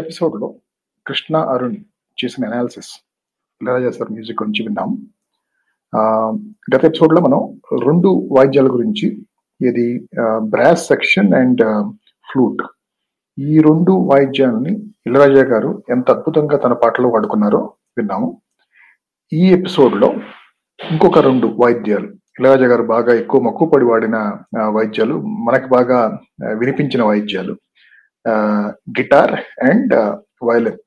ఎపిసోడ్లో కృష్ణ అరుణ్ చేసిన analysis Ilaiyaraaja sir music గురించి విన్నాం. ఆ, గత ఎపిసోడ్లో మనం రెండు వాయిద్యాల గురించి ఇది బ్రాస్ సెక్షన్ అండ్ ఫ్లూట్ ఈ రెండు వాయిద్యాలని ఇళరాజా గారు ఎంత అద్భుతంగా తన పాటలో వాడుకున్నారో విన్నాము. ఈ ఎపిసోడ్లో ఇంకొక రెండు వాయిద్యాలు. ఇళరాజా గారు బాగా ఎక్కువ మక్కువ పడి వాడిన వాయిద్యాలు మనకు బాగా వినిపించిన వాయిద్యాలు. Guitar and violin.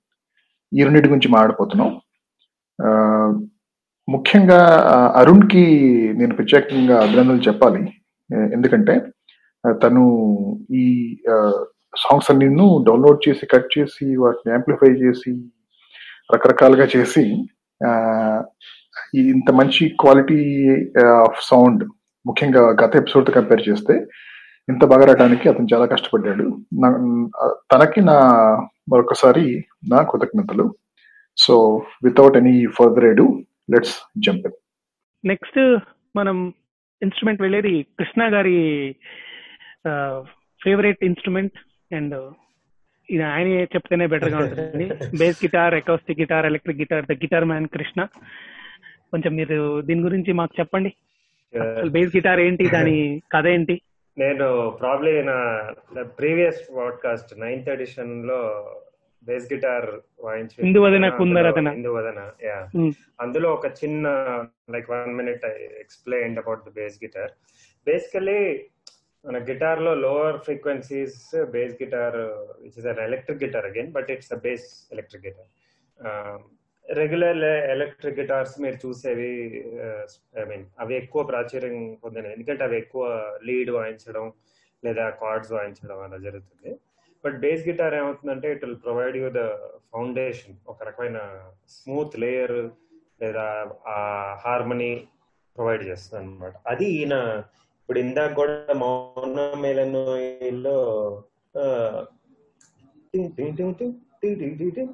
ఈ రెండింటి గురించి మాట్లాడిపోతున్నాం ఆ, ముఖ్యంగా అరుణ్కి నేను ప్రత్యేకంగా అభినందనలు చెప్పాలి. ఎందుకంటే తను ఈ సాంగ్స్ అన్ని డౌన్లోడ్ చేసి కట్ చేసి వాటిని యాంప్లిఫై చేసి రకరకాలుగా చేసి ఆ, ఇంత మంచి క్వాలిటీ ఆఫ్ సౌండ్ ముఖ్యంగా గత ఎపిసోడ్తో కంపేర్ చేస్తే ఇంత బాగా రావడానికి అతను చాలా కష్టపడ్డాడు. నా- తనకి నా మరొకసారి నా కృతజ్ఞతలు. So without any further ado let's jump next మనం ఇన్స్ట్రుమెంట్ వెళ్ళేది కృష్ణ గారి ఫేవరెట్ ఇన్స్ట్రుమెంట్ అండ్ ఇది ఆయన చెప్తేనే బెటర్గా ఉంటుంది bass guitar acoustic guitar electric guitar the guitar man Krishna. కొంచెం మీరు దీని గురించి మాకు చెప్పండి. అసలు బేస్ గిటార్ ఏంటి దాని కథ ఏంటి? నేను ప్రాబ్లీ నా ప్రీవియస్ పాడ్కాస్ట్ నైన్త్ ఎడిషన్లో బేస్ గిటార్ వాయించి ఇందువదన కుందరదన. ఇందువదన యా. అందులో ఒక చిన్న like one minute I explain about the bass guitar basically మన గిటార్లో lower frequencies bass guitar which is an electric guitar again but it's a bass electric guitar regular electric guitars మీరు చూసేవి I mean అవి ఎక్కువ ప్రాచుర్యం పొందినవి. ఎందుకంటే అవి ఎక్కువ లీడ్ వాయించడం లేదా కార్డ్స్ వాయించడం అలా జరుగుతుంది. బట్ బేస్ గిటార్ ఏమవుతుందంటే it will provide you the foundation ఒక రకమైన స్మూత్ లేయర్ లేదా ఆ హార్మనీ ప్రొవైడ్ చేస్తుంది అనమాట అది ఈయన ఇప్పుడు ఇందాక కూడా మౌన లో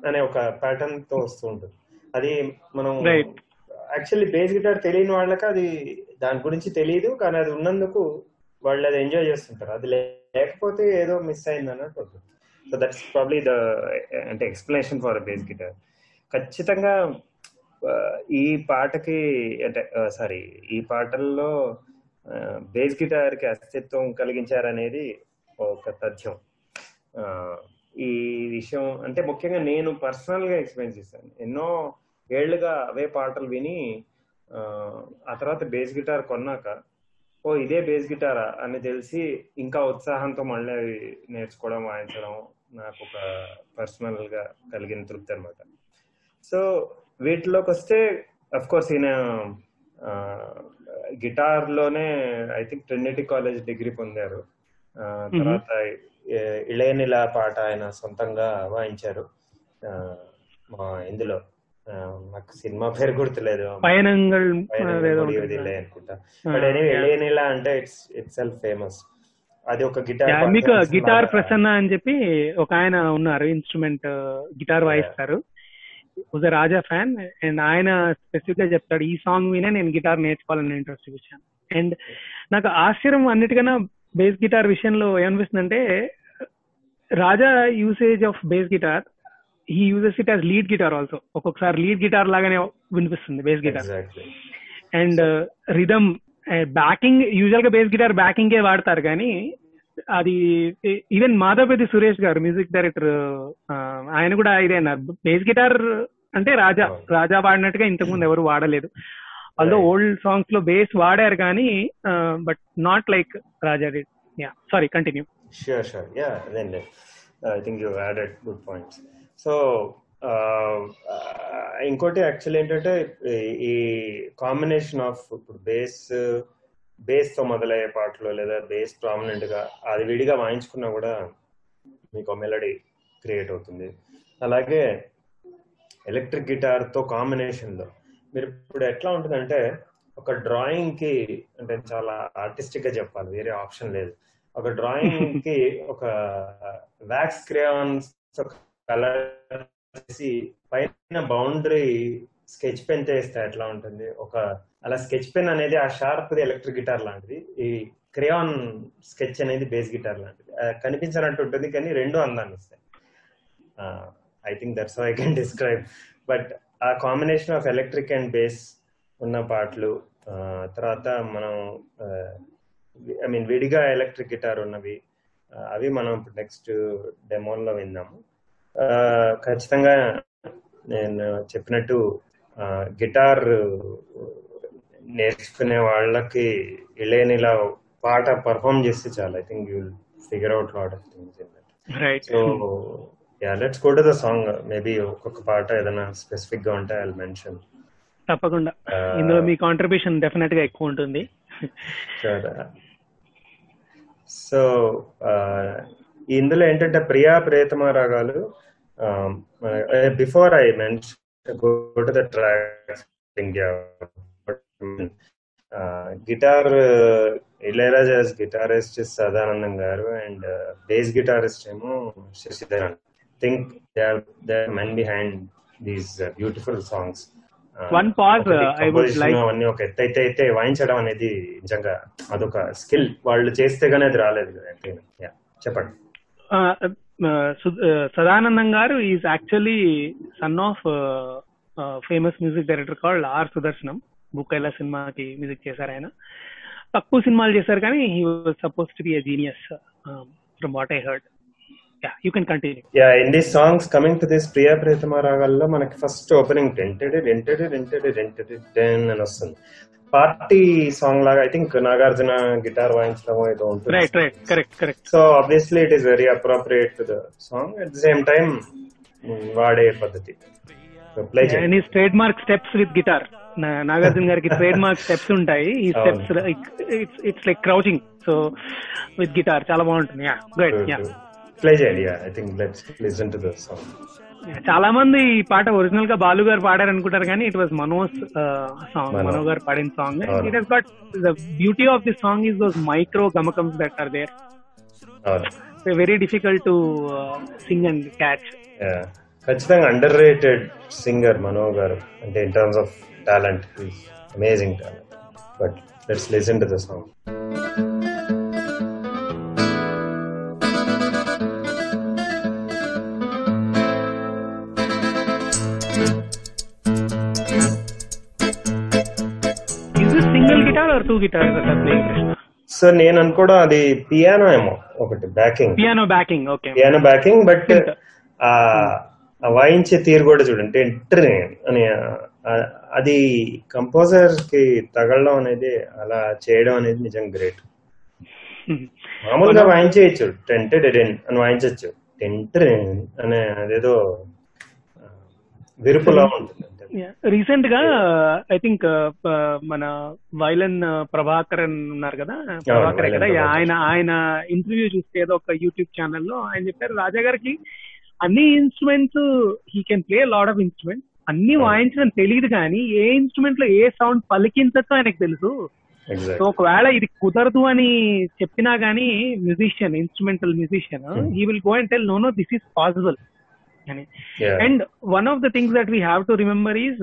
అనే ఒక ప్యాటర్న్తో వస్తూ ఉంటుంది. అది మనం. యాక్చువల్లీ బేస్ గిటార్ తెలియని వాళ్ళకి అది దాని గురించి తెలియదు కానీ అది ఉన్నందుకు వాళ్ళు అది ఎంజాయ్ చేస్తుంటారు. అది లేకపోతే ఏదో మిస్ అయింది అన్నట్టు సో దట్స్ ప్రాబ్లీ ద అంటే ఎక్స్ప్లెనేషన్ ఫర్ బేస్ గిటార్ ఖచ్చితంగా ఈ పాటకి అంటే సారీ ఈ పాటల్లో బేస్ గిటార్కి అస్తిత్వం కలిగించారనేది ఒక తథ్యం. ఈ విషయం అంటే ముఖ్యంగా నేను పర్సనల్గా ఎక్స్పీరియన్స్ చేశాను. ఎన్నో ఏళ్ళుగా అవే పాటలు విని ఆ, తర్వాత బేస్ గిటార్ కొన్నాక ఓ ఇదే బేస్ గిటారా అని తెలిసి ఇంకా ఉత్సాహంతో మళ్ళీ నేర్చుకోవడం వాయించడం నాకు ఒక పర్సనల్గా కలిగిన తృప్తి అనమాట సో వీటిలోకి వస్తే అఫ్ కోర్స్ ఈయన గిటార్లోనే I think Trinity college degree పొందారు. తర్వాత ఇళయనిలా పాట ఆయన సొంతంగా వాయించారు. మా ఇందులో. నాకు సినిమా పేరు గుర్తులేదు. పయనంగల్ అనుకుంటా. బట్ అంటే ఇట్స్ ఇట్ సెల్ఫ్ ఫేమస్ అది ఒక గిటార్ మీకు గిటార్ ప్రసన్న అని చెప్పి ఒక ఆయన ఉన్నారు ఇన్స్ట్రుమెంట్ గిటార్ వాయిస్తారు. వాజ్ రాజా ఫ్యాన్ అండ్ ఆయన స్పెసిఫిక్గా చెప్తాడు ఈ సాంగ్ వినే నేను గిటార్ నేర్చుకోవాలని ఇంట్రెస్ట్ చూపించాను అండ్ నాకు ఆశ్చర్యం అన్నిటికన్నా బేస్ గిటార్ విషయంలో ఏమనిపిస్తుందంటే Raja usage of bass guitar he uses it as lead guitar also ఒక్కొక్కసారి లీడ్ గిటార్ లాగానే వినిపిస్తుంది bass guitar and rhythm backing యూజువల్గా బేస్ గిటార్ బ్యాకింగ్ ఏ వాడతారు కానీ అది ఈవెన్ మాధవపతి సురేష్ గారు మ్యూజిక్ డైరెక్టర్ ఆయన కూడా ఇదే అన్నారు. బేస్ గిటార్ అంటే రాజా రాజా వాడినట్టుగా ఇంతకుముందు ఎవరు వాడలేదు. ఆల్దో. ఓల్డ్ సాంగ్స్లో బేస్ వాడారు కానీ but not like Raja D yeah sorry continue Sure, sure. Yeah, then uh, I think you've added good points. So ఇంకోటి యాక్చువల్ ఏంటంటే ఈ- ఈ కాంబినేషన్ ఆఫ్ ఇప్పుడు బేస్ బేస్తో మొదలయ్యే పాటలు లేదా బేస్ ప్రామినెంట్గా అది విడిగా వాయించుకున్నా కూడా మీకు మెలడీ క్రియేట్ అవుతుంది అలాగే ఎలక్ట్రిక్ గిటార్తో కాంబినేషన్లో మీరు ఇప్పుడు ఎట్లా ఉంటుందంటే ఒక డ్రాయింగ్కి అంటే చాలా ఆర్టిస్టిక్గా చెప్పాలి వేరే ఆప్షన్ లేదు ఒక డ్రాయింగ్కి ఒక వ్యాక్స్ క్రేయాన్స్ కలర్ చేసి పైన బౌండరీ స్కెచ్ పెన్ చేస్తే ఎట్లా ఉంటుంది? ఒక అలా స్కెచ్ పెన్ అనేది ఆ షార్ప్ ఎలక్ట్రిక్ గిటార్ లాంటిది. ఈ క్రేయాన్ స్కెచ్ అనేది బేస్ గిటార్ లాంటిది. ఆ, కనిపించినట్టు ఉంటుంది కానీ రెండు అందాన్ని ఇస్తాయి I think that's I can describe but ఆ combination of electric and bass ఉన్న పాటలు తర్వాత మనం ఐ మీన్ విడిగా ఎలక్ట్రిక్ గిటార్ ఉన్నవి అవి మనం ఇప్పుడు నెక్స్ట్ డెమోల్లో విందాము. ఖచ్చితంగా నేను చెప్పినట్టు గిటార్ నేర్చుకునే వాళ్ళకి ఇళయనిలా పాట పర్ఫామ్ చేస్తే చాలు. I think you figure out lot of things in that so yeah let's go to the song maybe ఒక్కొక్క పాట ఏదైనా స్పెసిఫిక్గా ఉంటే ఐ మెన్షన్ తప్పకుండా. ఇందులో మీ కాంట్రిబ్యూషన్ డెఫినెట్గా ఎక్కువ ఉంటుంది. సో ఇందులో ఏంటంటే Priya Priyatama Raagaalu before I mention go to the track guitar Ilaiyaraaja's guitarist Sadanandam garu and bass guitarist ఏమో Sasidharan think they are the men behind these beautiful songs One pause, uh, I would like- అవన్నీ ఒక ఎత్తు అయితే అయితే వాయించడం అనేది నిజంగా అదొక స్కిల్ వాళ్ళు చేస్తే గానీ అది రాలేదు కదా ఎంతైనా. Yeah, చెప్పండి. Sadanandam garu is actually son of famous music director called R Sudarshanam. బుక్కైలా సినిమాకి మ్యూజిక్ చేశారు ఆయన. తక్కువ సినిమాలు చేశారు కానీ he was suppose to be a genius from what I heard yeah you can continue yeah in songs coming to this Priya Priyatama రాగాల్లో మనకి first opening tented rented rented rented ten అని వస్తుంది. Party song లాగా I think Nagarjuna guitar వాయించడం ఏదో ఉంటుంది. Right right correct correct so obviously it is very appropriate to the song at the same time వాడే పద్ధతి. Trade mark steps with guitar Nagarjuna గారికి trade mark steps ఉంటాయి. ఈ. Steps it's like crouching so with guitar చాలా బాగుంటుంది. Yeah good yeah play చేయండి I think let's listen to the song చాలా మంది ఈ పాట ఒరిజినల్గా బాలు గారు పాడారు అనుకుంటారు కానీ it was Manoj song Mano. గారు పాడిన song. It has but the beauty of this song is those micro గమకమ్స్ that are there very difficult to sing and catch. ఖచ్చితంగా అండర్ రేటెడ్ సింగర్ మనో గారు. అంటే in terms of talent amazing talent but let's listen to the song to guitar playing Krishna so నేను అనుకోవడం అది piano ఏమో ఒకటి backing piano backing okay piano backing but వాయించే తీరు కూడా చూడండి ఎంటర్ అని అది కంపోజర్కి తగలడం అనేది అలా చేయడం అనేది నిజం గ్రేట్ మామూలుగా వాయించేయచ్చు. టెంటెడ్ అని వాయించవచ్చు టెంటెడ్ అనే అదేదో విరుపులా ఉంటుంది. రీసెంట్గా ఐ థింక్ మన వైలన్ ప్రభాకరన్ ఉన్నారు కదా ప్రభాకర్ కదా. ఆయన ఆయన ఇంటర్వ్యూ చూస్తే ఏదో ఒక యూట్యూబ్ ఛానల్లో ఆయన చెప్పారు రాజా గారికి అన్ని instruments he can play lot of instruments అన్ని. వాయించడం తెలియదు కానీ ఏ ఇన్స్ట్రుమెంట్లో ఏ సౌండ్ పలికించచ్చో ఆయనకు తెలుసు సో. ఒకవేళ ఇది కుదరదు అని చెప్పినా గానీ musician instrumental musician. He will go and tell no no this is possible అని. And one of the things that we have to remember is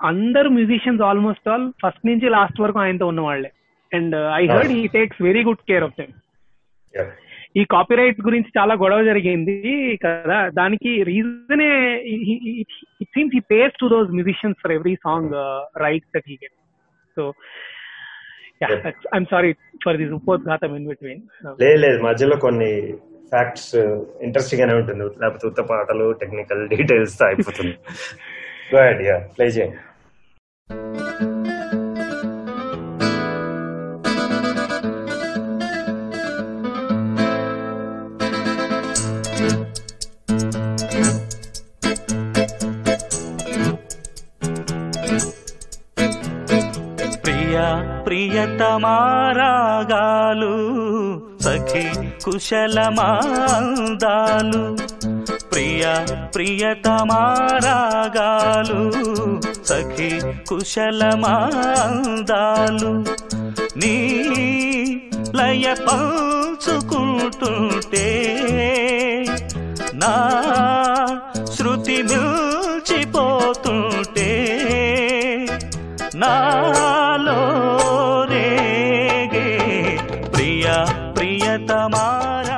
అందరు మ్యూజిషియన్స్ ఆల్మోస్ట్ ఆల్ ఫస్ట్ నుంచి లాస్ట్ వరకు ఆయనతో ఉన్న వాళ్ళే and I heard he takes very good care of them Yeah. ఈ copyright గురించి చాలా గొడవ జరిగింది కదా. దానికి రీజనే it seems he pays to those musicians for every song rights that he get so. I'm sorry for this ఉపోద్ఘాతం in between లేదు మధ్యలో కొన్ని ఫ్యాక్ట్స్ ఇంట్రెస్టింగ్ uh, గానే ఉంటుంది. లేకపోతే ఉత్త పాటలు టెక్నికల్ డీటెయిల్స్ అయిపోతుంది. గో ఐడియా ప్లే చేయండి ప్రియతమారాగాలు సఖీ కుశలమాందాలు ప్రియ ప్రియతమారాగాలు సఖి కుశలమాందాలు నీ లయ పంచుకుంటుంటే నా శృతి మిల్చిపోతుంటే నాలో రేగే ప్రియ तमारा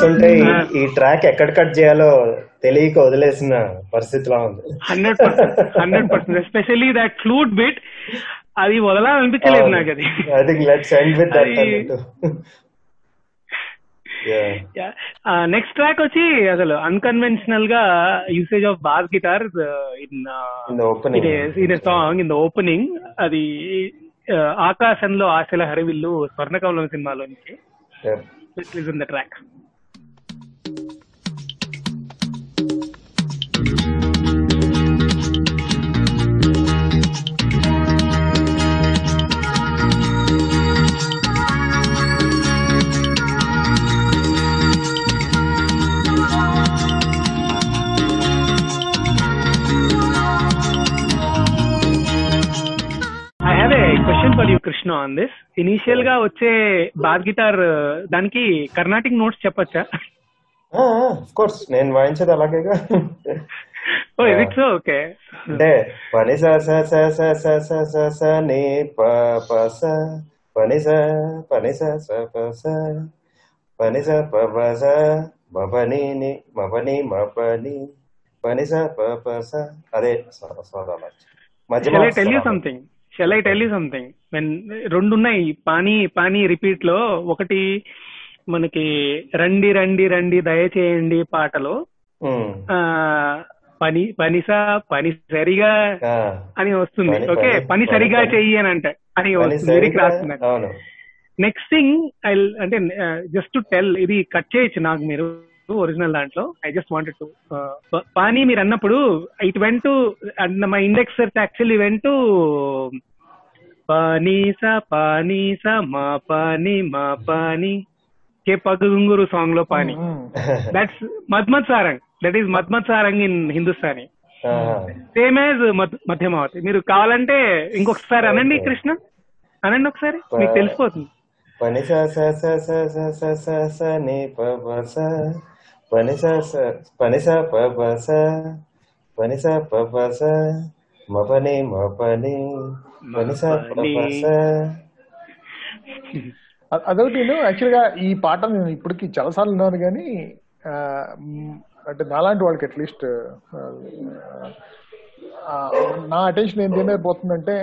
చూస్తుంటే ఈ- ట్రాక్ ఎక్కడ కట్ చేయాలో తెలియక వదిలేసిన పరిస్థితిలో ఉంది. Hundred percent hundred percent. Especially that flute bit అది వదలాలనిపించలేదు నాకు అది think let's end with that అది- నెక్స్ట్ ట్రాక్ వచ్చి అసలు అన్కన్వెన్షనల్గా usage of bass guitar in song in the opening అది uh, ఆకాశంలో ఆశల హరివిల్లు స్వర్ణకమలం సినిమాలో నుంచి in the track for you Krishna on this ఇనీషియల్గా వచ్చే బాస్ గిటార్ దానికి కర్ణాటిక్ నోట్స్ చెప్పొచ్చా కోర్స్ నేను వాయించేది అలాగేగా ఓ ఇట్స్ ఓకే అంటే పని స స స స స స స స ని ప ప స పని స పని స స ప స పని స ప ప స మ ప ని ని మ ప ని మ ప ని పని స ప ప స అదే స్వర స్వరాలు మధ్య shall I tell you something shall I tell you something when రెండు ఉన్నాయి పానీ పానీ రిపీట్లో ఒకటి మనకి రండి రండి రండి దయచేయండి పాటలో పని పనిసా పని సరిగా అని వస్తుంది. ఓకే? పని- సరిగా చెయ్యి అని అంటే. అని వస్తుంది లిరిక్ నెక్స్ట్ థింగ్ ఐ అంటే జస్ట్ టు టెల్ ఇది కట్ చేయొచ్చు నాకు మీరు ఒరిజినల్ దాంట్లో. ఐ జస్ట్ వాంటెడ్ టు పానీ మీరు అన్నప్పుడు it went to my index actually went to పానీస పానీస మా పాని మా పాని. కే పగుంగురు సాంగ్లో పాని. That's Madhmad Sarang. That is Madhmad Sarang in Hindustani. Same as Madhyamavati మీరు కావాలంటే ఇంకొకసారి అనండి కృష్ణ. అనండి ఒకసారి. మీకు తెలిసిపోతుంది. పని స స స స స స స స ని ప ప స. పని స స పని స ప ప స. పని స ప ప స. మ ప ని మ పని స స అదొకటి నేను యాక్చువల్గా ఈ పాట నేను ఇప్పటికి చాలాసార్లు ఉన్నాను కానీ అంటే నాలాంటి వాళ్ళకి అట్లీస్ట్ నా అటెన్షన్ ఏంటి ఏమైపోతుందంటే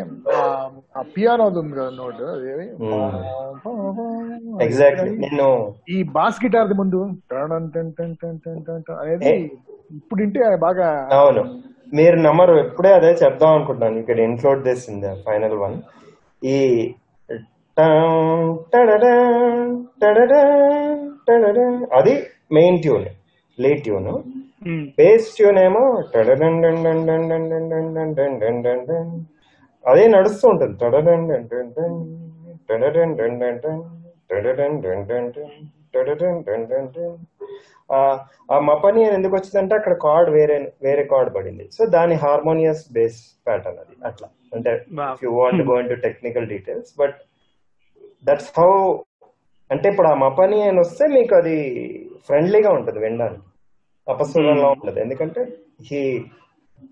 ఆ పిఆర్ అవుతుంది కదా నోట్ నేను ఈ బాస్ గిటార్ ది ముందు అనేది ఇప్పుడు ఇంటే బాగా మీరు నమ్మరు ఎప్పుడే అదే చెప్దాం అనుకుంటున్నాను. ఇక్కడ ఇంట్లోడ్ చేసింది ఫైనల్ వన్ ఈ అది main tune lead tune bass tune ఏమో అదే నడుస్తూ ఉంటుంది. ఆ ఆ మపని అని ఎందుకు వచ్చిందంటే అక్కడ కార్డ్ వేరే వేరే కార్డ్ పడింది. సో దాని హార్మోనియస్ బేస్ ప్యాటర్న్ అది అట్లా. అంటే. You want go into technical details but that's how అంటే ఇప్పుడు ఆ మపని అని వస్తే మీకు అది ఫ్రెండ్లీగా ఉంటుంది వినడానికి. అపస్వరంలో ఉంటుంది. ఎందుకంటే he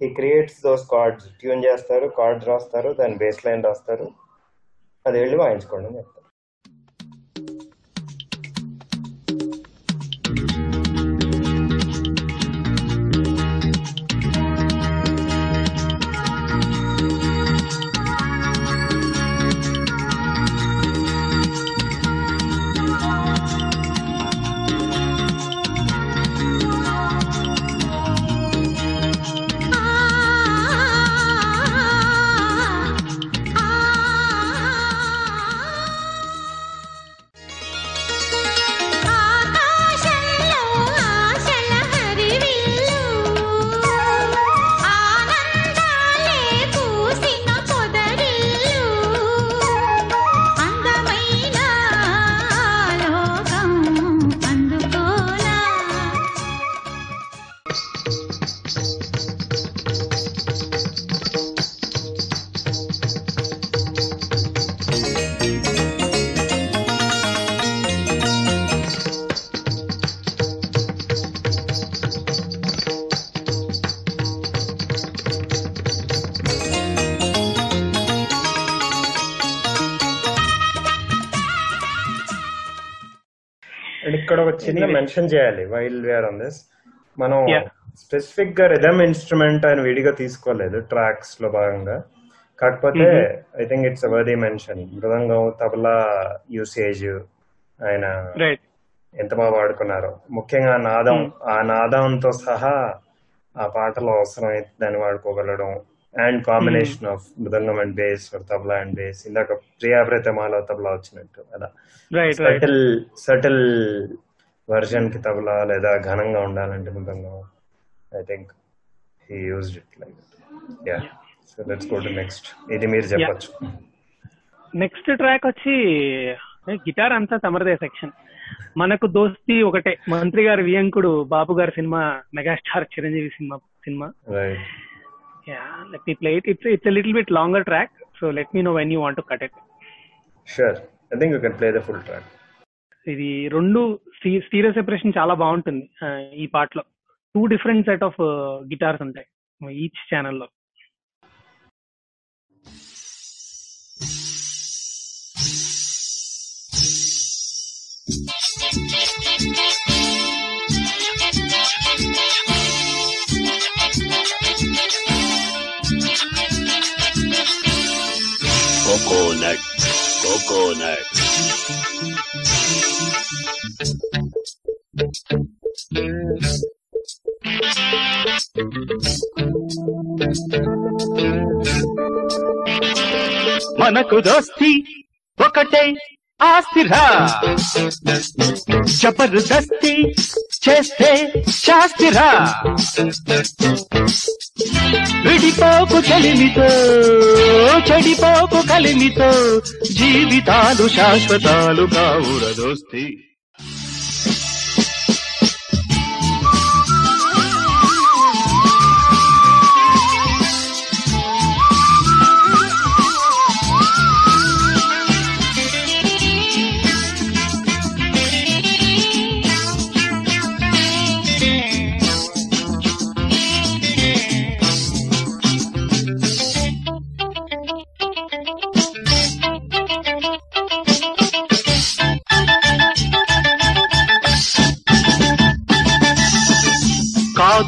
he creates those chords tune చేస్తారు కార్డ్స్ రాస్తారు దాని బేస్ లైన్ రాస్తారు. అది వెళ్ళి వాయించుకోండి అని చెప్తారు. ఒక చిన్న మెన్షన్ చేయాలి వైల్ వేర్ ఆన్ దిస్ మనం. స్పెసిఫిక్గా రిథమ్ ఇన్స్ట్రుమెంట్ ఆయన విడిగా తీసుకోలేదు ట్రాక్స్లో భాగంగా. కాకపోతే I think it's worthy mention mridangam tabla usage ఆయన ఎంత బాగా వాడుకున్నారో ముఖ్యంగా నాదం ఆ నాదంతో సహా ఆ పాటలో అవసరమైతే దాన్ని వాడుకోగలడం and combination of mridangam and bass tabla and bass ఇందాక ప్రియాప్రతమాలో తబలా వచ్చినట్టు అలా రైట్ సటిల్ సటిల్ వర్జన్కి తబలా లేదా ఘనంగా ఉండాలంటే mridangam I think he used it like yeah so let's go to next ఇది మీరు చెప్పొచ్చు. నెక్స్ట్ ట్రాక్ వచ్చి గిటార్ అంతా తమరదే సెక్షన్ మనకు దోస్తి ఒకటే మంత్రి గారి వియంకుడు బాబు గారి cinema megastar Chiranjeevi cinema cinema. Yeah let me play it it's it's little bit longer track so let me know when you want to cut it sure I think you can play the full track ఇది రెండు stereo separation చాలా బాగుంటుంది. ఈ పాటలో. Two different set of guitars ఉంటాయి. Each ఛానల్లో. Coconut, coconut. మనకు దోస్తి ఒకటే ఆస్తిరా జబర్దస్తి చేస్తే శాస్తిరా. విడిపోకు చలిమితో చెడిపోకు కలిమితో జీవితాలు శాశ్వతాలు కావుర దోస్తి.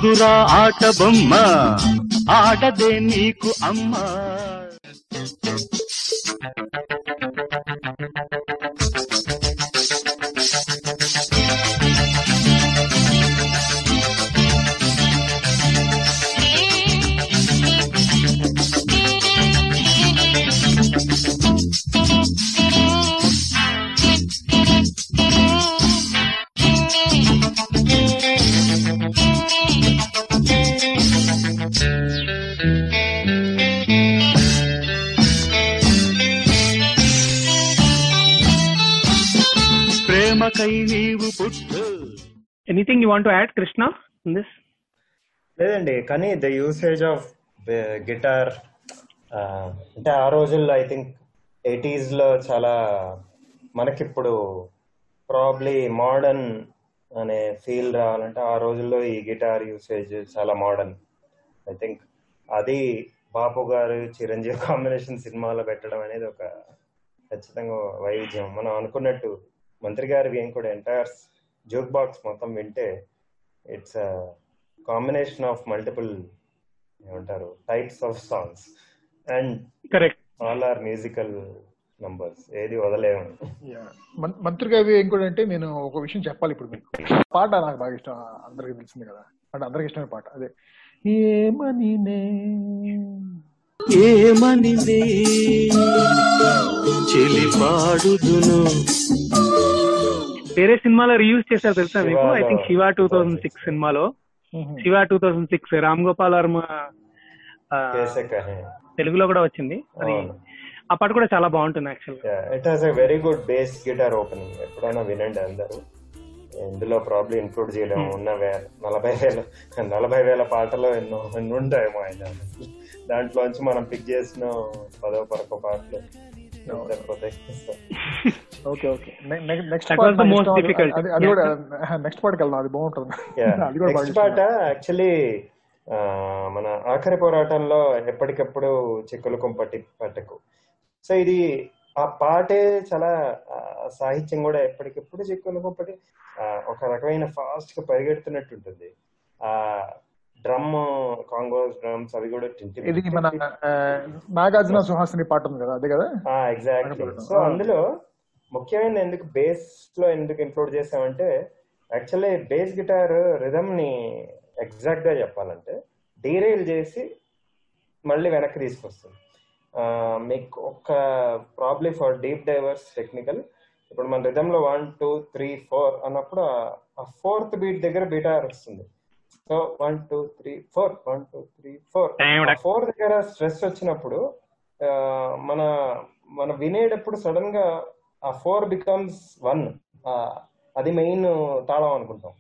కాదురా ఆట బొమ్మ. ఆడదే నీకు అమ్మా. Anything want add Krishna this లేదండి కానీ ద యూసేజ్ ఆఫ్ గిటార్ అంటే ఆ రోజుల్లో ఐ థింక్ ఎయిటీస్లో చాలా మనకిప్పుడు ప్రాబ్లీ మోడర్న్ అనే ఫీల్ రావాలంటే ఆ రోజుల్లో ఈ గిటార్ యూసేజ్ చాలా మోడర్న్ ఐ థింక్ అది బాపు గారు చిరంజీవి కాంబినేషన్ సినిమాలో పెట్టడం అనేది ఒక ఖచ్చితంగా వైవిధ్యం. మనం అనుకున్నట్టు మంత్రి గారి ఏం కూడా ఎంటైర్ జోక్ బాక్స్ మొత్తం వింటే ఇట్స్ కాంబినేషన్ ఆఫ్ మల్టిపుల్ ఏమంటారు types of songs. And correct. All are musical numbers ఏది వదలేము. మంత్రి గారి ఏం కూడా అంటే నేను ఒక విషయం చెప్పాలి ఇప్పుడు మీకు. పాట నాకు బాగా ఇష్టం అందరికి తెలిసింది కదా. అంటే అందరికి ఇష్టమైన పాట అదే. ఏమని ఏమని చెలిపాడుదును. వేరే సినిమాలో రీయూజ్ చేశారు తెలుసా మీకు? I. Think Shiva two thousand six సినిమాలో. Shiva two thousand six Ram Gopal Varma తెలుగులో కూడా వచ్చింది. అది. ఆ పాట కూడా చాలా బాగుంటుంది actual it has a very good bass guitar opening ఎప్పుడైనా వినండి అందరూ. ఇందులో ప్రాబ్లమ్ ఇంక్లూడ్ చేయలేము ఉన్న నలభై వేల నలభై వేల పాటలు ఎన్నో ఎన్ని ఉంటాయేమో ఆయన దాంట్లోంచి మనం పిక్ చేసిన పదో పరకో పాటలు. Okay okay next the most difficult. అది కూడా నెక్స్ట్ వెళ్దాం అది బాగుంటుంది. అది కూడా బాగా నెక్స్ట్ పాట యాక్చువల్లీ మన ఆఖరి పోరాటంలో ఎప్పటికప్పుడు చిక్కులు కుంపటి పట్టకు. సో ఇది ఆ పాటే చాలా సాహిత్యం కూడా ఎప్పటికెప్పుడు చిక్కునుకోపటి ఒక రకమైన ఫాస్ట్గా పరిగెడుతున్నట్టు ఉంటుంది ఆ డ్రమ్ కాంగోస్ డ్రమ్స్ అవి కూడా ఇది మన నాగార్జున సుహాసిని పాట ఉంది కదా అదే కదా? ఎగ్జాక్ట్లీ. సో అందులో ముఖ్యమైన ఎందుకు బేస్లో ఎందుకు ఇంక్లూడ్ చేసామంటే యాక్చువల్లీ బేస్ గిటార్ రిథమ్ని ఎగ్జాక్ట్గా చెప్పాలంటే డీరైల్ చేసి మళ్ళీ వెనక్కి తీసుకొస్తుంది. మీకు ఒక probably for deep divers technical ఇప్పుడు మన రిథమ్లో వన్ టూ త్రీ ఫోర్ అన్నప్పుడు ఆ ఫోర్త్ బీట్ దగ్గర బీటార్ వస్తుంది. So one two three four one two three four. Four దగ్గర స్ట్రెస్ వచ్చినప్పుడు మన మన వినేటప్పుడు సడన్గా ఆ ఫోర్ బికమ్స్ వన్. అది మెయిన్ తాళం అనుకుంటాం.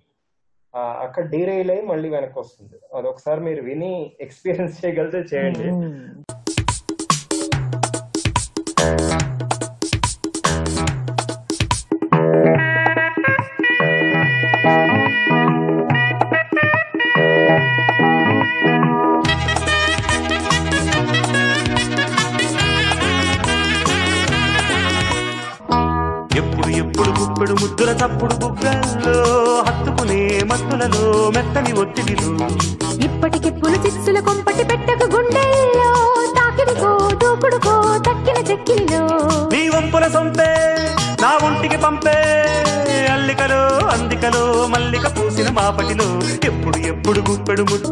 ఆ, అక్కడ డీరైల్ అయ్యి మళ్ళీ వెనక్కి వస్తుంది అది ఒకసారి మీరు విని ఎక్స్పీరియన్స్ చేయగలిగితే చేయండి. మల్లిక పూసిన మాపటిలో ఎప్పుడు ఎప్పుడు గుప్పెడు ముద్దు.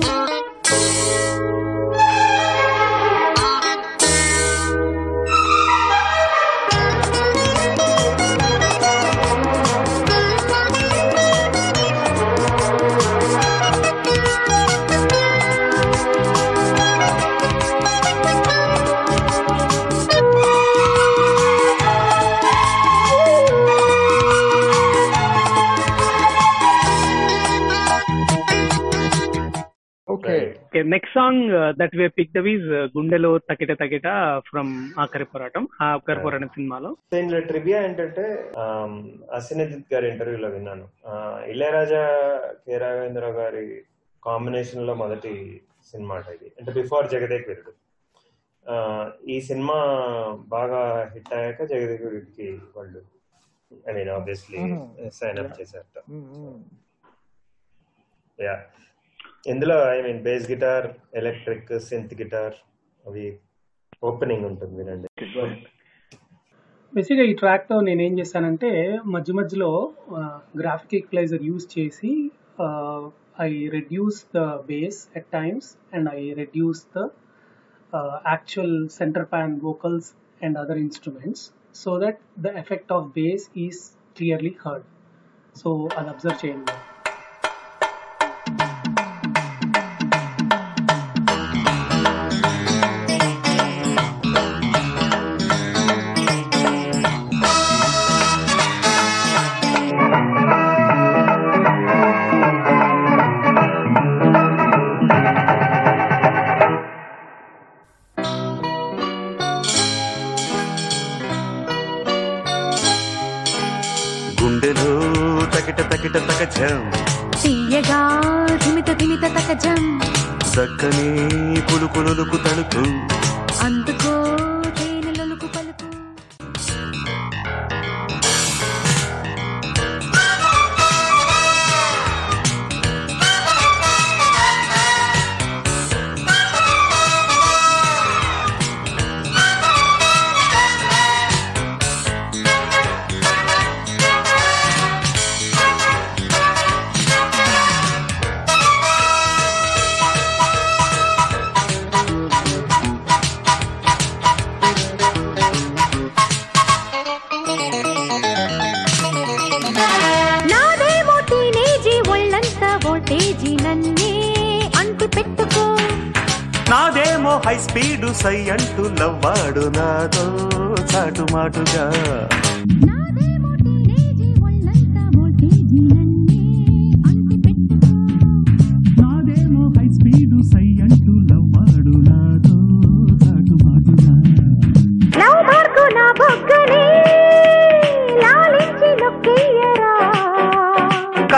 Next song that way pick దవీస్ గుండెలో తకిట తకిట ఫ్రమ్ ఆఖరి పోరాటం ఆ ఆఖరి పోరాటం సినిమాలో దీనిలో ట్రివియా ఏంటంటే అసినజిత్ గారి ఇంటర్వ్యూలో విన్నాను. ఇళయరాజా కె రాఘవేంద్రరావు గారి కాంబినేషన్లో మొదటి సినిమా ఇది. అంటే బిఫోర్ జగదేక్ ఈ సినిమా బాగా హిట్ అయ్యాక జగదేక్ వీరుడికి వాళ్ళు I mean obviously sign up చేశారట. యా ఇందులో I mean bass guitar electric synth guitar అవి ఓపెనింగ్ ఉంటుంది వినండి. బేసిక్గా ఈ ట్రాక్తో నేను ఏం చేశానంటే మధ్య మధ్యలో గ్రాఫిక్ ఈక్వలైజర్ యూజ్ చేసి I reduce the bass at times and I reduce the actual centre pan vocals and other instruments so that the effect of bass is clearly heard so అది అబ్జర్వ్ చేయండి.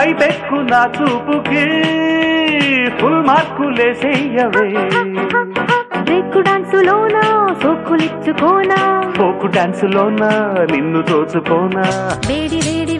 కైపెక్కు నా చూపుకి full మార్కులేసేయవే break డాన్సులోనా సోకులిచ్చుకోనా? ఫోకు డాన్సులోన నిన్ను దోచుకోనా? వేడి వేడి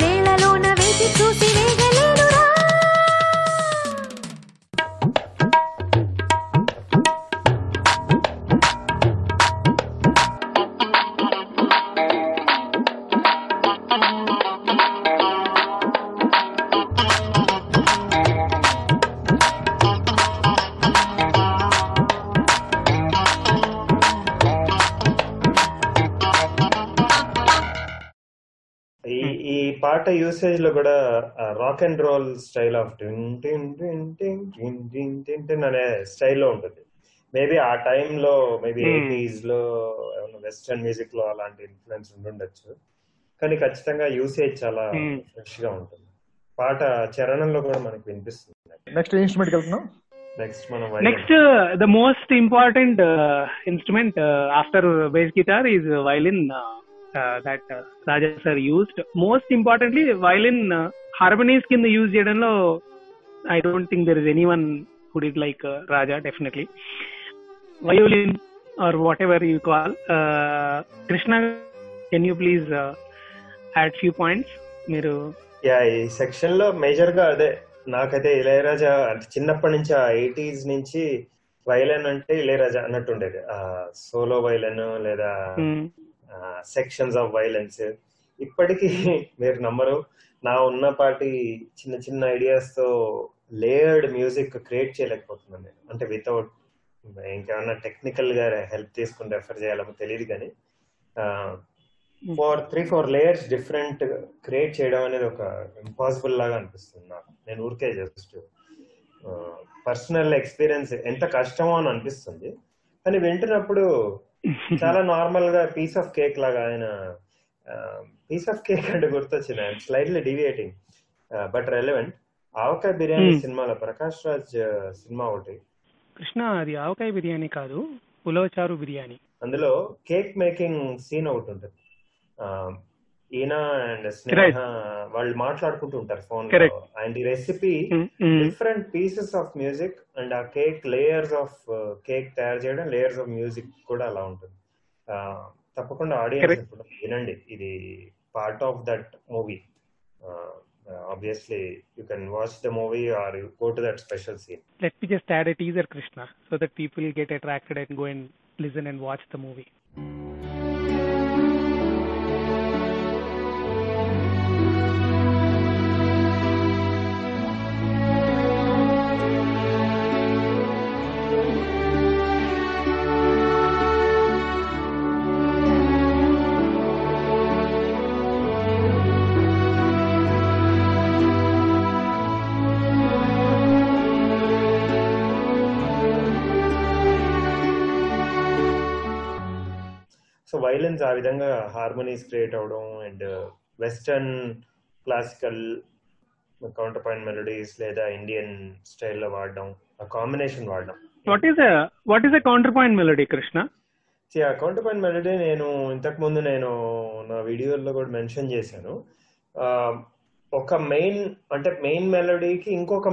యూసేజ్లో కూడా rock and roll style of అనే స్టైల్లో ఉంటుంది. మేబీ ఆ టైంలో మేబీ ఎయిటీస్లో ఏమైనా వెస్టర్న్ మ్యూజిక్లో అలాంటి ఇన్ఫ్లుయెన్స్ ఉండుండొచ్చు కానీ ఖచ్చితంగా యూసేజ్ చాలా ఫ్రెష్గా ఉంటుంది. పాట చరణంలో కూడా మనకి వినిపిస్తుంది. నెక్స్ట్ ఇన్స్ట్రుమెంట్ వెళ్తున్నాం. నెక్స్ట్ మనం next the most important instrument after bass guitar is violin that Raja sir used most importantly violin harmonies కింద యూజ్ చేయడంలో I don't think there is any one hood it like Raja definitely violin or whatever you call Krishna can you please add few points మీరు ఈ సెక్షన్లో మేజర్గా అదే. నాకైతే ఇళయరాజా అంటే చిన్నప్పటి నుంచి ఆ ఎయిటీస్ నుంచి వైలెన్ అంటే ఇళయరాజా అన్నట్టుండేది. ఆ సోలో వైలెన్ లేదా సెక్షన్స్ ఆఫ్ వైలెన్స్ ఇప్పటికీ మీరు నమ్మరు. నా ఉన్నపాటి చిన్న చిన్న ఐడియాస్తో లేయర్డ్ మ్యూజిక్ క్రియేట్ చేయలేకపోతున్నాను నేను. అంటే వితౌట్ ఇంకేమన్నా టెక్నికల్గా హెల్ప్ తీసుకుని రెఫర్ చేయాలేమో తెలియదు కానీ four three four layers different create చేయడం అనేది ఒక ఇంపాసిబుల్ లాగా అనిపిస్తుంది నాకు. నేను ఊరికే జస్ట్ పర్సనల్ ఎక్స్పీరియన్స్ ఎంత కష్టమో అని అనిపిస్తుంది. కానీ వింటున్నప్పుడు చాలా నార్మల్గా పీస్ ఆఫ్ కేక్ లాగా ఆయన పీస్ ఆఫ్ కేక్ అంటే గుర్తొచ్చింది. Slightly deviating but relevant Avakaya Biryani Hmm. సినిమాలో ప్రకాష్ రాజ్ సినిమా ఒకటి. కృష్ణ అది ఆవకాయ బిర్యానీ కాదు పులవచారు బిర్యానీ. అందులో కేక్ మేకింగ్ సీన్ ఒకటి ఉంటుంది. ఆ, ఈయన అండ్ స్నేహ వాళ్ళు మాట్లాడుకుంటూ ఉంటారు ఫోన్. అండ్ ఈ recipe. Different pieces of music and ఆ కేక్ లేయర్స్ ఆఫ్ కేక్ తయారు చేయడం లేయర్స్ ఆఫ్ మ్యూజిక్ కూడా అలా ఉంటుంది. తప్పకుండా ఆడియన్స్ వినండి. ఇది part of that movie obviously you can watch the movie or you go to that special scene let me just add a teaser krishna so that people get attracted and go and listen and watch the movie. Violins ఆ విధంగా harmonies create అవడం and western classical counterpoint melodies లేదా Indian స్టైల్లో వాడడం ఆ combination వాడడం. What is a what is a counterpoint melody krishna? See, ఆ counter point melody నేను ఇంతకు ముందు నేను నా వీడియోలో కూడా మెన్షన్ చేశాను. ఒక మెయిన్ అంటే మెయిన్ మెలడీకి ఇంకొక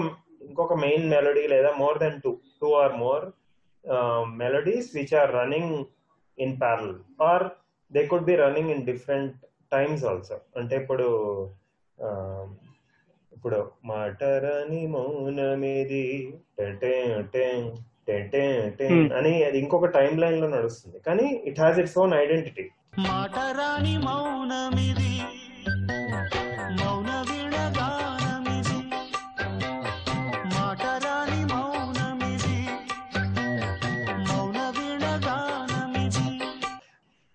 ఇంకొక మెయిన్ మెలడీ లేదా more than two two or more melodies which are running in parallel. Or they could be running in different times also అంటే ఇప్పుడు ఇప్పుడు మాటరాని మౌనమేది hmm. అని అది ఇంకొక టైం లైన్లో నడుస్తుంది. కానీ it has its own identity మటరాని మౌనమిది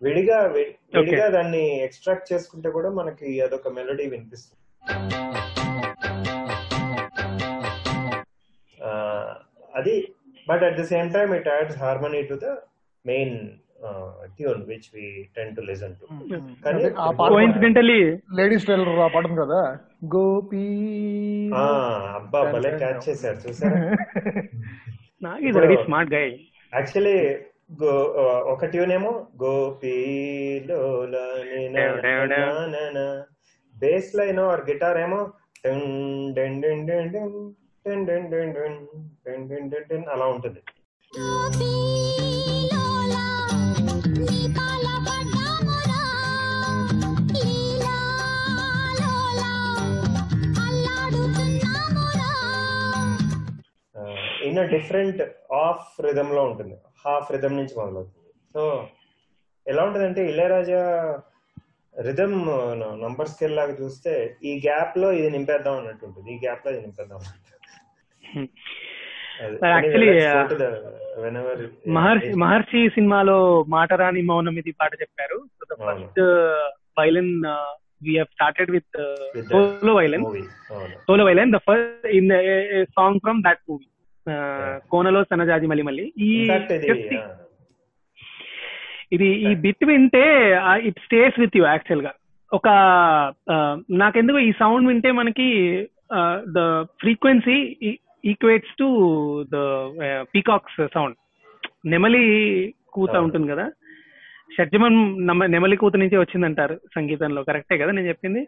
విడిగా విడిగా దాన్ని ఎక్స్ట్రాక్ట్ చేసుకుంటే కూడా మనకి అదొక మెలడీ వినిపిస్తుంది. ఆ, అది but at the same time it adds harmony to the main tune which we tend to listen to. కానీ ఆ పాట లేడీస్ స్టైల్ పాడుతుంది కదా? గోపి ఆ, అబ్బా భలే క్యాచ్ చేశారు చూసారా? smart guy యాక్చువల్లీ గో ఒక ట్యూన్ ఏమో బేస్ లైన్ ఆర్ గిటార్ ఏమో అలా ఉంటుంది ఇన్ డిఫరెంట్ ఆఫ్ రిధమ్లో ఉంటుంది హాఫ్ రిథమ్ నుంచి మొదలవుతుంది. సో ఎలా ఉంటదంటే ఇళయరాజా రిథమ్ నంబర్ స్కేల్ లాగా చూస్తే ఈ గ్యాప్లో ఇది నింపేద్దాం అన్నట్టు ఉంటుంది. ఈ గ్యాప్లో ఇది నింపేద్దాం uh, the- మహర్షి మహర్షి సినిమాలో మాటరాని మౌనం ఇది పాట చెప్పారు. First violin we have started with With the solo violin movie. The first in song from that movie కోనలో సనజాజి మలి మళ్ళీ. ఈ ఇది ఈ బిట్ వింటే ఇట్ స్టేస్ విత్ యూ యాక్చువల్గా. ఒక నాకెందుకు ఈ సౌండ్ వింటే మనకి the frequency equates to the peacocks sound నెమలి కూత. ఉంటుంది కదా. షడ్జమన్ నమ- నెమలి కూత నుంచి వచ్చిందంటారు సంగీతంలో. కరెక్టే కదా నేను చెప్పింది?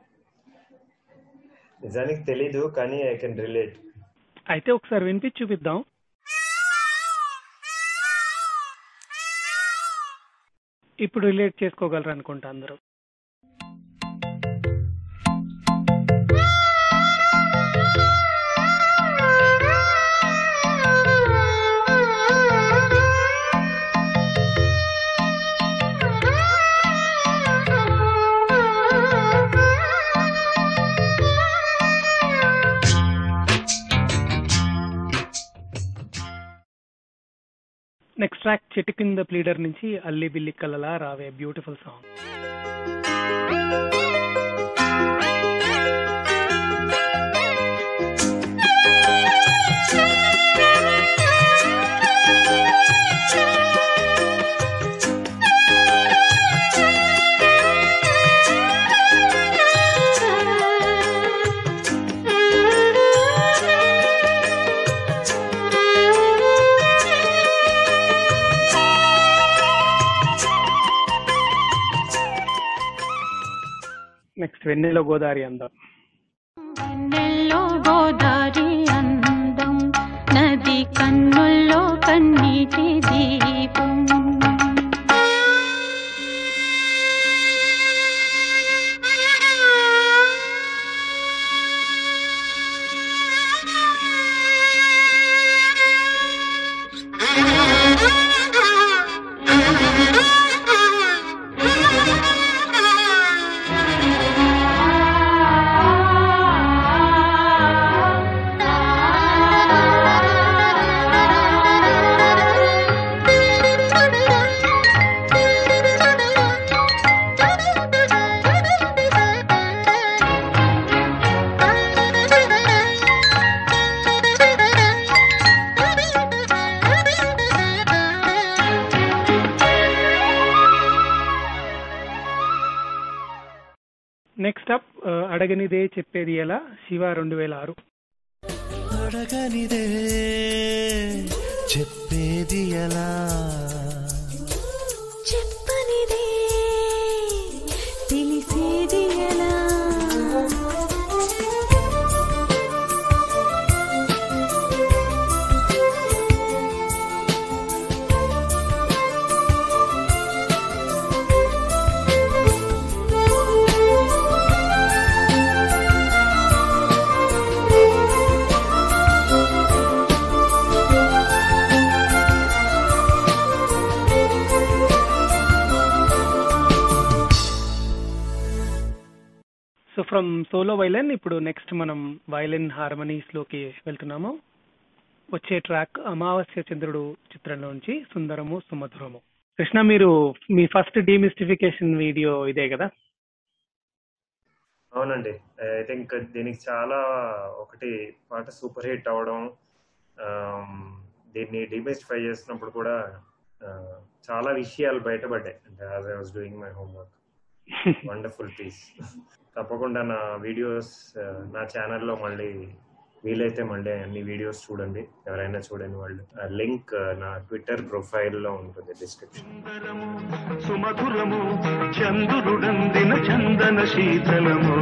నిజానికి తెలీదు కానీ ఐ కెన్ రిలేట్ అయితే ఒకసారి వినిపించి చూపిద్దాం. ఇప్పుడు రిలేట్ చేసుకోగలరు అనుకుంటా అందరూ. నెక్స్ట్ ట్రాక్ చెట్టు కింద ప్లీడర్ నుంచి అల్లి బిల్లి కలలా రావే బ్యూటిఫుల్ సాంగ్ నెక్స్ట్ వెన్నెల గోదావరి అందం. వెన్నెల్లో గోదారి అందం నది కన్నుల్లో కన్నీటి దీపం. అడగనిదే చెప్పేది ఎలా? శివ రెండు వేల ఆరు అడగనిదే చెప్పేది ఎలా? చెప్పనిదే తెలిసేది ఎలా? ఫ్రమ్ సోలో వైలన్ ఇప్పుడు నెక్స్ట్ మనం వైలిన్ హార్మనీస్లోకి వెళ్తున్నాము. వచ్చే ట్రాక్ అమావాస్య చంద్రుడు చిత్రంలోంచి సుందరము సుమధురము. కృష్ణ మీరు మీ ఫస్ట్ డీమిస్టిఫికేషన్ వీడియో ఇదే కదా? అవునండి. ఐ థింక్ దీనికి చాలా ఒకటి పాట సూపర్ హిట్ అవడం దీన్ని డిమిస్టిఫై చేసినప్పుడు కూడా చాలా విషయాలు బయటపడ్డాయి. అంటే as I was doing my homework wonderful piece తప్పకుండా నా వీడియోస్ నా ఛానల్లో మళ్ళీ వీలైతే మళ్ళీ అన్ని వీడియోస్ చూడండి. ఎవరైనా చూడని వాళ్ళు లింక్ నా ట్విట్టర్ ప్రొఫైల్లో ఉంటుంది డిస్క్రిప్షన్. సుమధురము చంద్రుడందిన చందన శీతలము.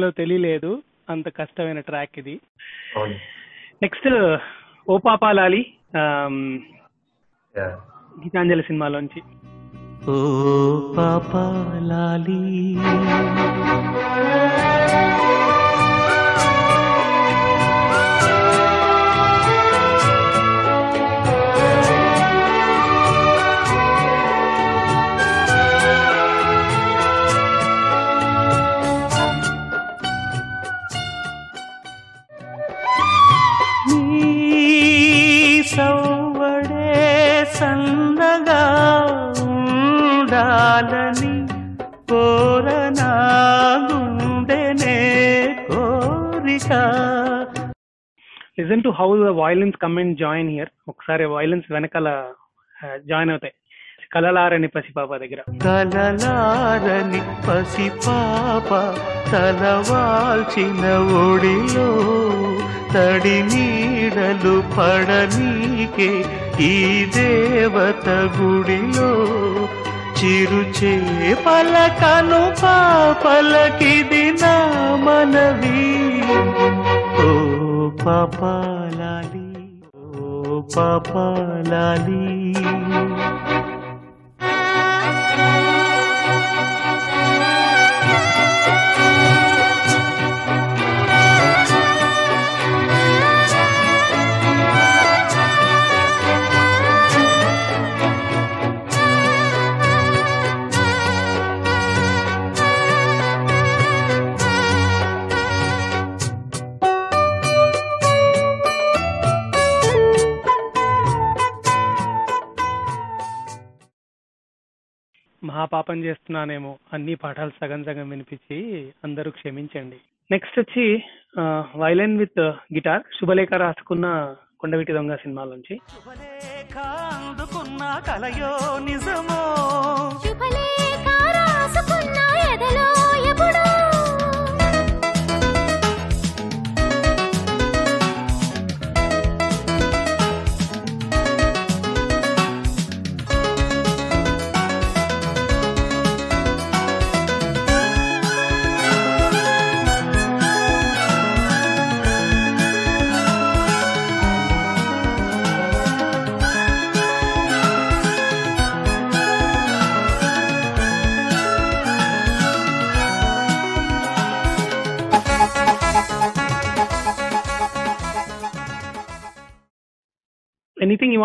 చేయాలో తెలియలేదు. అంత కష్టమైన ట్రాక్ ఇది. నెక్స్ట్ ఓ పాపాలాలి. గీతాంజలి సినిమాలోంచి. ఓ పాపాలాలి. ఉండాలని కోరనా గుండెనే కోరిక. Listen to how the violins come and join here ఒకసారి వైలెన్స్ వెనకాల జాయిన్ అవుతాయి. కలలారని పసిపాప దగ్గర. కలలారని పసిపాప తలవాల్చిన ఒడిలో తడి నీడలు పడనీకే ఈ దేవత గుడిలో చిరుచే పలకను పాపలకిది నా మనవి. ఓ పాపాలాలి ఓ పాపాలాలి. మహాపాపం చేస్తున్నానేమో అన్ని పాఠాలు సగం సగం వినిపించి అందరూ క్షమించండి. నెక్స్ట్ వచ్చి వైలెన్ విత్ గిటార్ శుభలేఖ రాసుకున్న కొండవీటి దొంగ సినిమాలోంచి. శుభలేఖ అందుకున్న కలయో నిజమో.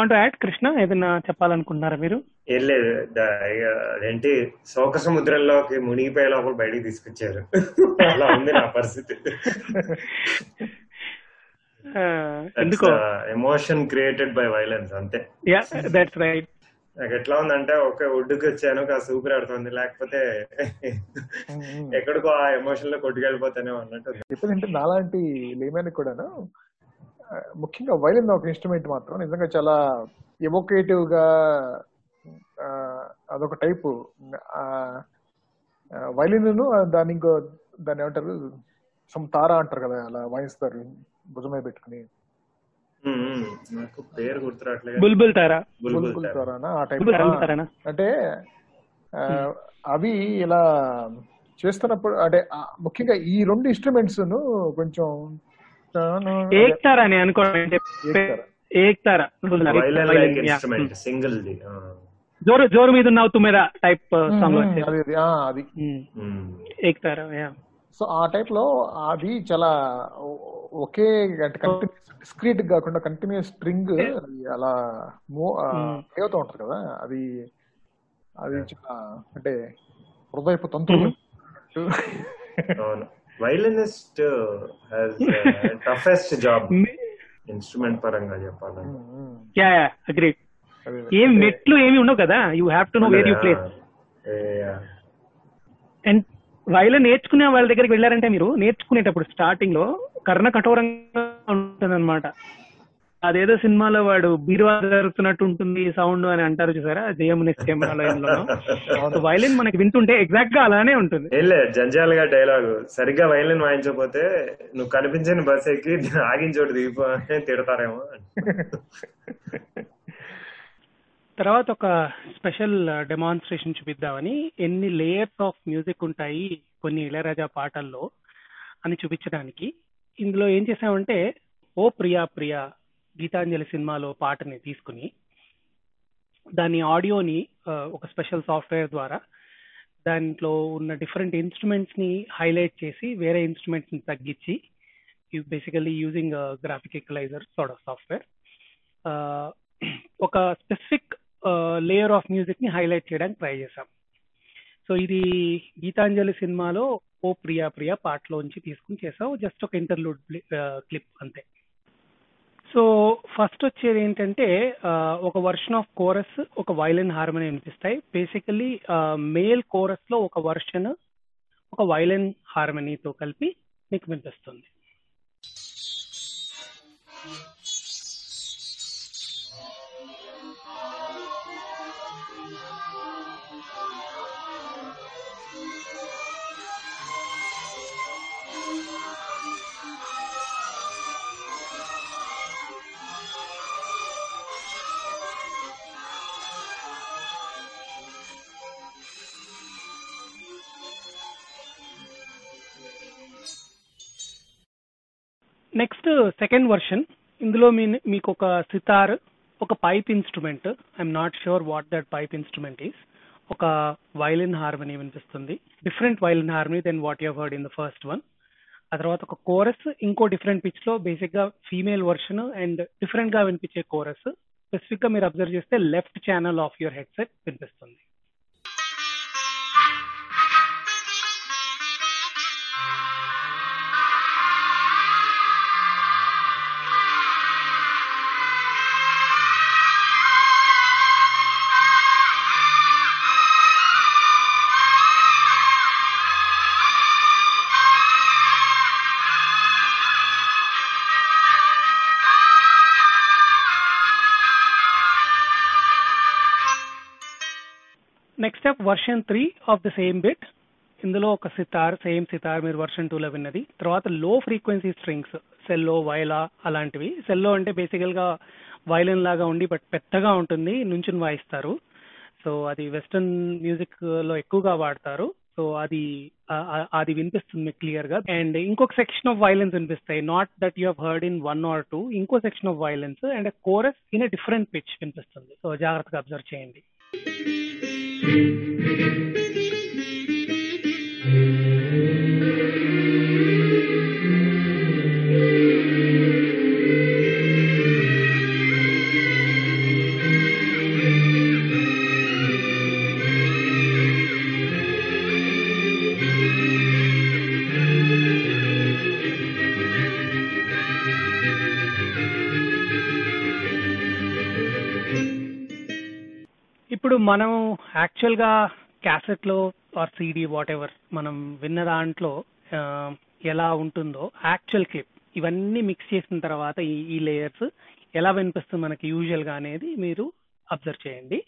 వాంట్ యాడ్ కృష్ణ ఏదైనా చెప్పాలనుకుంటున్నారా మీరు? ఏం లేదు. అదేంటి శోక సముద్రంలోకి మునిగిపోయే లోపల బయటికి తీసుకొచ్చారు. అలా ఉంది నా పరిస్థితి. ఎందుకో? ఎమోషన్ క్రియేటెడ్ బై వైలెన్స్ అంతే. యా దట్స్ రైట్ నాకు ఎట్లా ఉందంటే ఒక ఒడ్డుకి వచ్చాను కాస్త ఊపిరి ఆడుతుంది. లేకపోతే ఎక్కడికో ఆ ఎమోషన్లో కొట్టుకెళ్ళిపోతానే అన్నట్టు అంటే నాలాంటి లేమని కూడాను ముఖ్యంగా వైలిన్ ఒక ఇన్స్ట్రుమెంట్ మాత్రం. నిజంగా చాలా ఎమోకేటివ్గా అదొక టైపు. వైలిన్ దాని ఇంకో దాన్ని ఏమంటారు? సమ్ తారా అంటారు కదా అలా వాయిస్తారు భుజం మీద పెట్టుకుని. బుల్బుల్ తారా? బుల్బుల్. తారానా? ఆ టైప్. అంటే అవి ఇలా చేస్తున్నప్పుడు అంటే ముఖ్యంగా ఈ రెండు ఇన్స్ట్రుమెంట్స్ కొంచెం ఏక్ తారా అని అనుకోండి ektara. Ektara violin like instrument single. జోరు జోరు మీద ఉన్నావు తుమ్మెద టైప్ సాంగ్ అది అది, ఆ, అది. ఉమ్. ఏక్ తారా యా సో ఆ టైప్లో అది చాలా ఒకే డిస్క్రీట్ కాకుండా కంటిన్యూస్ స్ట్రింగ్ అలా మూవ్ అవుతూ ఉంటది కదా అది అది చాలా అంటే హృదయపు అవును. Violinist has toughest job instrument పరంగా చెప్పాలంటే. యా యా అగ్రీడ్ అదే, ఏం మెట్లు ఏమి ఉండవు కదా? You have to know where you place. And violin నేర్చుకునే వాళ్ళ దగ్గరికి వెళ్ళారంటే మీరు నేర్చుకునేటప్పుడు స్టార్టింగ్లో కర్ణ కఠోరంగా ఉంటుందన్నమాట. అదేదో సినిమాలో వాడు బీరువా జరుగుతున్నట్టు ఉంటుంది సౌండ్ అని అంటారు చూసారా? జయము నెక్స్ట్ టైం వైలిన్ మనకి వింటుంటే ఎగ్జాక్ట్గా అలానే ఉంటుంది. ఏం లేదు జంజాలుగా డైలాగ్. సరిగ్గా వైలెన్ వాయించకపోతే నువ్వు కనిపించని బస్ ఎక్కి ఆగిన చోటు దిగిపో అని తిడతారేమో తర్వాత ఒక స్పెషల్ డెమాన్స్ట్రేషన్ చూపిద్దామని ఎన్ని లేయర్స్ ఆఫ్ మ్యూజిక్ ఉంటాయి కొన్ని ఇళయరాజా పాటల్లో అని చూపించడానికి. ఇందులో ఏం చేసామంటే ఓ ప్రియా ప్రియా గీతాంజలి సినిమాలో పాటని తీసుకుని దాని ఆడియోని ఒక స్పెషల్ సాఫ్ట్వేర్ ద్వారా దాంట్లో ఉన్న డిఫరెంట్ ఇన్స్ట్రుమెంట్స్ని హైలైట్ చేసి వేరే ఇన్స్ట్రుమెంట్స్ని తగ్గించి basically using graphic equalizer sort of software ఒక స్పెసిఫిక్ లేయర్ ఆఫ్ మ్యూజిక్ని హైలైట్ చేయడానికి ట్రై చేశాం. సో ఇది గీతాంజలి సినిమాలో ఓ ప్రియా ప్రియా పాటలోంచి తీసుకుని చేసాం జస్ట్ ఒక ఇంటర్లూడ్ క్లిప్ అంతే. సో ఫస్ట్ వచ్చేది ఏంటంటే ఒక వర్షన్ ఆఫ్ కోరస్ ఒక వైలిన్ హార్మోని వినిపిస్తాయి. బేసికల్లీ మేల్ కోరస్లో ఒక వర్షన్ ఒక వైలిన్ హార్మోనీతో కలిపి మీకు వినిపిస్తుంది. Next second version. ఇందులో మీ మీకు ఒక సితార్ ఒక pipe instrument. I'm not sure what that pipe instrument is ఒక వైలిన్ హార్మనీ వినిపిస్తుంది. Different violin harmony then what you heard in the first one ఆ తర్వాత ఒక కోరస్ ఇంకో డిఫరెంట్ పిచ్లో బేసిక్గా ఫీమేల్ వర్షన్ అండ్ డిఫరెంట్గా వినిపించే కోరస్ స్పెసిఫిక్గా మీరు అబ్జర్వ్ చేస్తే left channel of your headset వినిపిస్తుంది. Next up version three of the same bit ఇందులో ఒక సితార్ సేమ్ సితార్ మీరు వర్షన్ టూలో విన్నది. తర్వాత లో ఫ్రీక్వెన్సీ స్ట్రింగ్స్ సెల్లో వైలా అలాంటివి. సెల్లో అంటే బేసికల్గా వైలిన్ లాగా ఉండి బట్ పెద్దగా ఉంటుంది నుంచుని వాయిస్తారు. సో అది వెస్టర్న్ మ్యూజిక్లో ఎక్కువగా వాడతారు. సో అది అది వినిపిస్తుంది క్లియర్గా. అండ్ ఇంకొక section of violins వినిపిస్తాయి. Not that you heard in one or two ఇంకో section of violins and chorus in different pitch వినిపిస్తుంది. సో జాగ్రత్తగా అబ్జర్వ్ చేయండి. Thank you. మనం యాక్చువల్గా క్యాసెట్లో ఆర్ సిడి వాట్ ఎవర్ మనం విన్న దాంట్లో ఎలా ఉంటుందో యాక్చువల్ క్లిప్ ఇవన్నీ మిక్స్ చేసిన తర్వాత ఈ ఈ లేయర్స్ ఎలా వినిపిస్తుంది మనకి యూజువల్గా అనేది మీరు అబ్జర్వ్ చేయండి.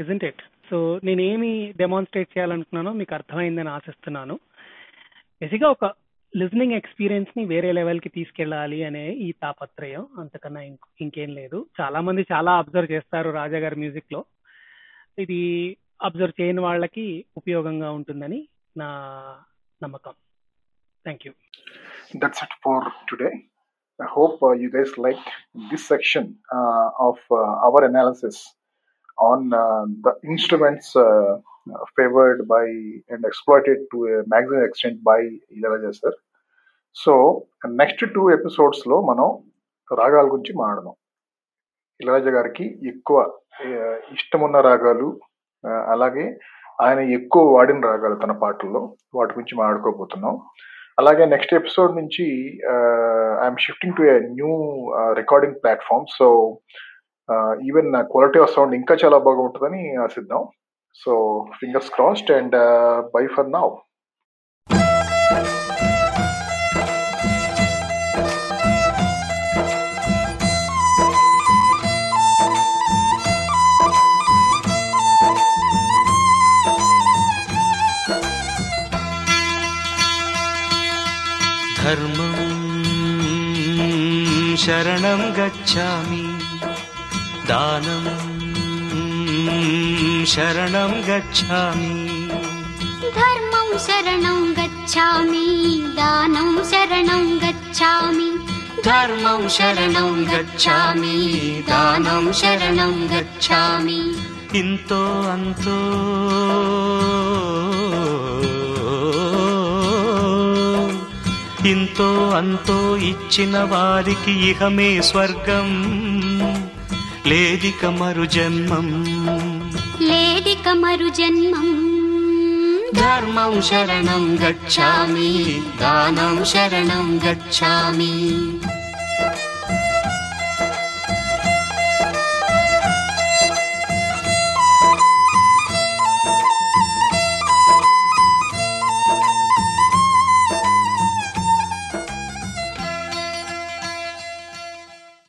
ఇజంట్ ఇట్ సో నేనేమి డెమాన్స్ట్రేట్ చేయాలనుకున్నానో మీకు అర్థమైందని ఆశిస్తున్నాను. బేసిక్గా ఒక లిజనింగ్ ఎక్స్పీరియన్స్ని వేరే లెవెల్కి తీసుకెళ్ళాలి అనే ఈ తాపత్రయం అంతకన్నా ఇంక- ఇంకేం లేదు. చాలా మంది చాలా అబ్జర్వ్ చేస్తారు రాజా గారి మ్యూజిక్లో. ఇది అబ్జర్వ్ చేయని వాళ్ళకి ఉపయోగంగా ఉంటుందని నా నమ్మకం. Thank you that's it for today I hope uh, you guys liked this section uh, of uh, our analysis. On uh, the instruments uh, favored by and exploited to a maximum extent by Ilayaraja sir. So next two ఎపిసోడ్స్లో మనం రాగాల గురించి మాట్లాడదాం. ఇళరాజా గారికి ఎక్కువ ఇష్టమున్న రాగాలు అలాగే ఆయన ఎక్కువ వాడిన రాగాలు తన పాటల్లో వాటి గురించి మాట్లాడుకోబోతున్నాం. అలాగే నెక్స్ట్ ఎపిసోడ్ నుంచి I'm shifting to a new recording platform so even quality of sound ఇంకా చాలా బాగుంటుందని ఆశిద్దాం. So fingers crossed and bye for now ధర్మం శరణం గచ్చామి. దానం. శరణం గచ్ఛామి ధర్మం శరణం గచ్ఛామి దానం శరణం గచ్ఛామి ధర్మం శరణం గచ్ఛామి దానం శరణం గచ్ఛామి ఇంతో అంతో. ఇంతో అంతో ఇచ్చిన వారికి ఇహమే స్వర్గం. లేదిక మరు జన్మం. లేదిక మరు జన్మం. ధర్మం శరణం గచ్ఛామి దానం శరణం గచ్ఛామి